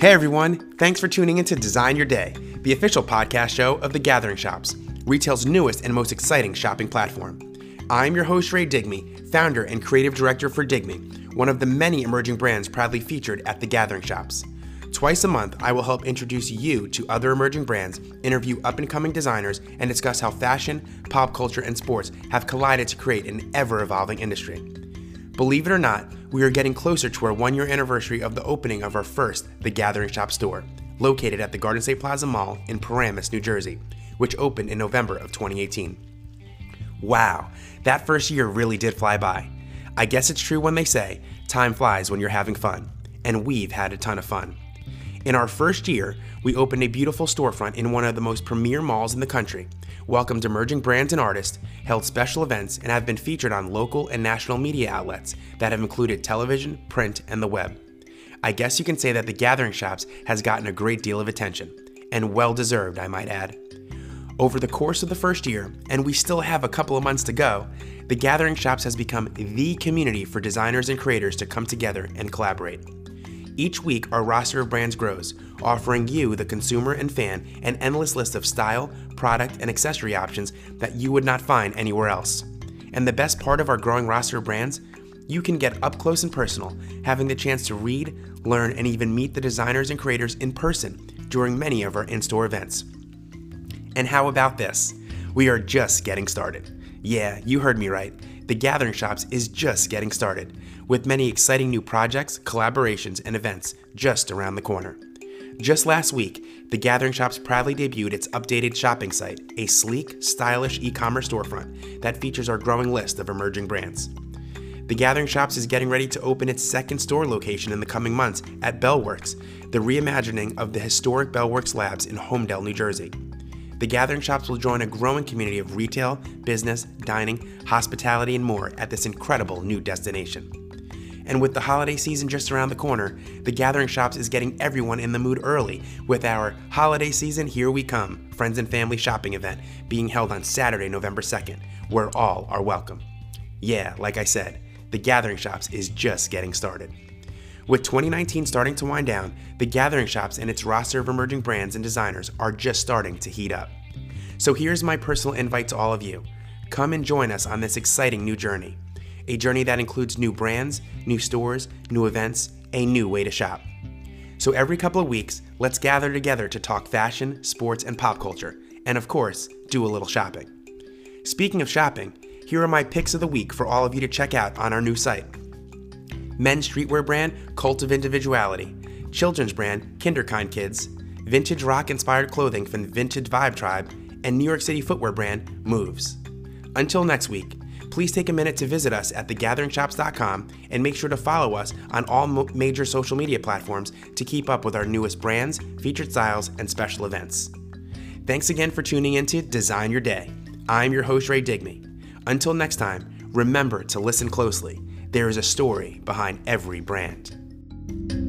Hey everyone, thanks for tuning in to Design Your Day, the official podcast show of The Gathering Shops, retail's newest and most exciting shopping platform. I'm your host, Ray Digme, founder and creative director for Digme, one of the many emerging brands proudly featured at The Gathering Shops. Twice a month, I will help introduce you to other emerging brands, interview up and coming designers, and discuss how fashion, pop culture, and sports have collided to create an ever evolving industry. Believe it or not, we are getting closer to our one year anniversary of the opening of our first The Gathering Shop store, located at the Garden State Plaza Mall in Paramus, New Jersey, which opened in November of 2018. Wow, that first year really did fly by. I guess it's true when they say, time flies when you're having fun, and we've had a ton of fun. In our first year, we opened a beautiful storefront in one of the most premier malls in the country, welcomed emerging brands and artists, held special events, and have been featured on local and national media outlets that have included television, print, and the web. I guess you can say that the Gathering Shops has gotten a great deal of attention, and well deserved, I might add. Over the course of the first year, and we still have a couple of months to go, the Gathering Shops has become the community for designers and creators to come together and collaborate. Each week, our roster of brands grows, offering you, the consumer and fan, an endless list of style, product, and accessory options that you would not find anywhere else. And the best part of our growing roster of brands, you can get up close and personal, having the chance to read, learn, and even meet the designers and creators in person during many of our in store events. And how about this? We are just getting started. Yeah, you heard me right. The Gathering Shops is just getting started, with many exciting new projects, collaborations, and events just around the corner. Just last week, The Gathering Shops proudly debuted its updated shopping site, a sleek, stylish e commerce storefront that features our growing list of emerging brands. The Gathering Shops is getting ready to open its second store location in the coming months at Bellworks, the reimagining of the historic Bellworks Labs in Holmdel, New Jersey. The Gathering Shops will join a growing community of retail, business, dining, hospitality, and more at this incredible new destination. And with the holiday season just around the corner, the Gathering Shops is getting everyone in the mood early with our Holiday Season Here We Come Friends and Family Shopping event being held on Saturday, November 2nd, where all are welcome. Yeah, like I said, the Gathering Shops is just getting started. With 2019 starting to wind down, the Gathering Shops and its roster of emerging brands and designers are just starting to heat up. So here's my personal invite to all of you. Come and join us on this exciting new journey. A journey that includes new brands, new stores, new events, a new way to shop. So every couple of weeks, let's gather together to talk fashion, sports, and pop culture, and of course, do a little shopping. Speaking of shopping, here are my picks of the week for all of you to check out on our new site. Men's streetwear brand Cult of Individuality, children's brand Kinderkind Kids, vintage rock inspired clothing from Vintage Vibe Tribe, and New York City footwear brand Moves. Until next week, please take a minute to visit us at thegatheringshops.com and make sure to follow us on all mo- major social media platforms to keep up with our newest brands, featured styles, and special events. Thanks again for tuning in to Design Your Day. I'm your host, Ray Digme. Until next time, remember to listen closely. There is a story behind every brand.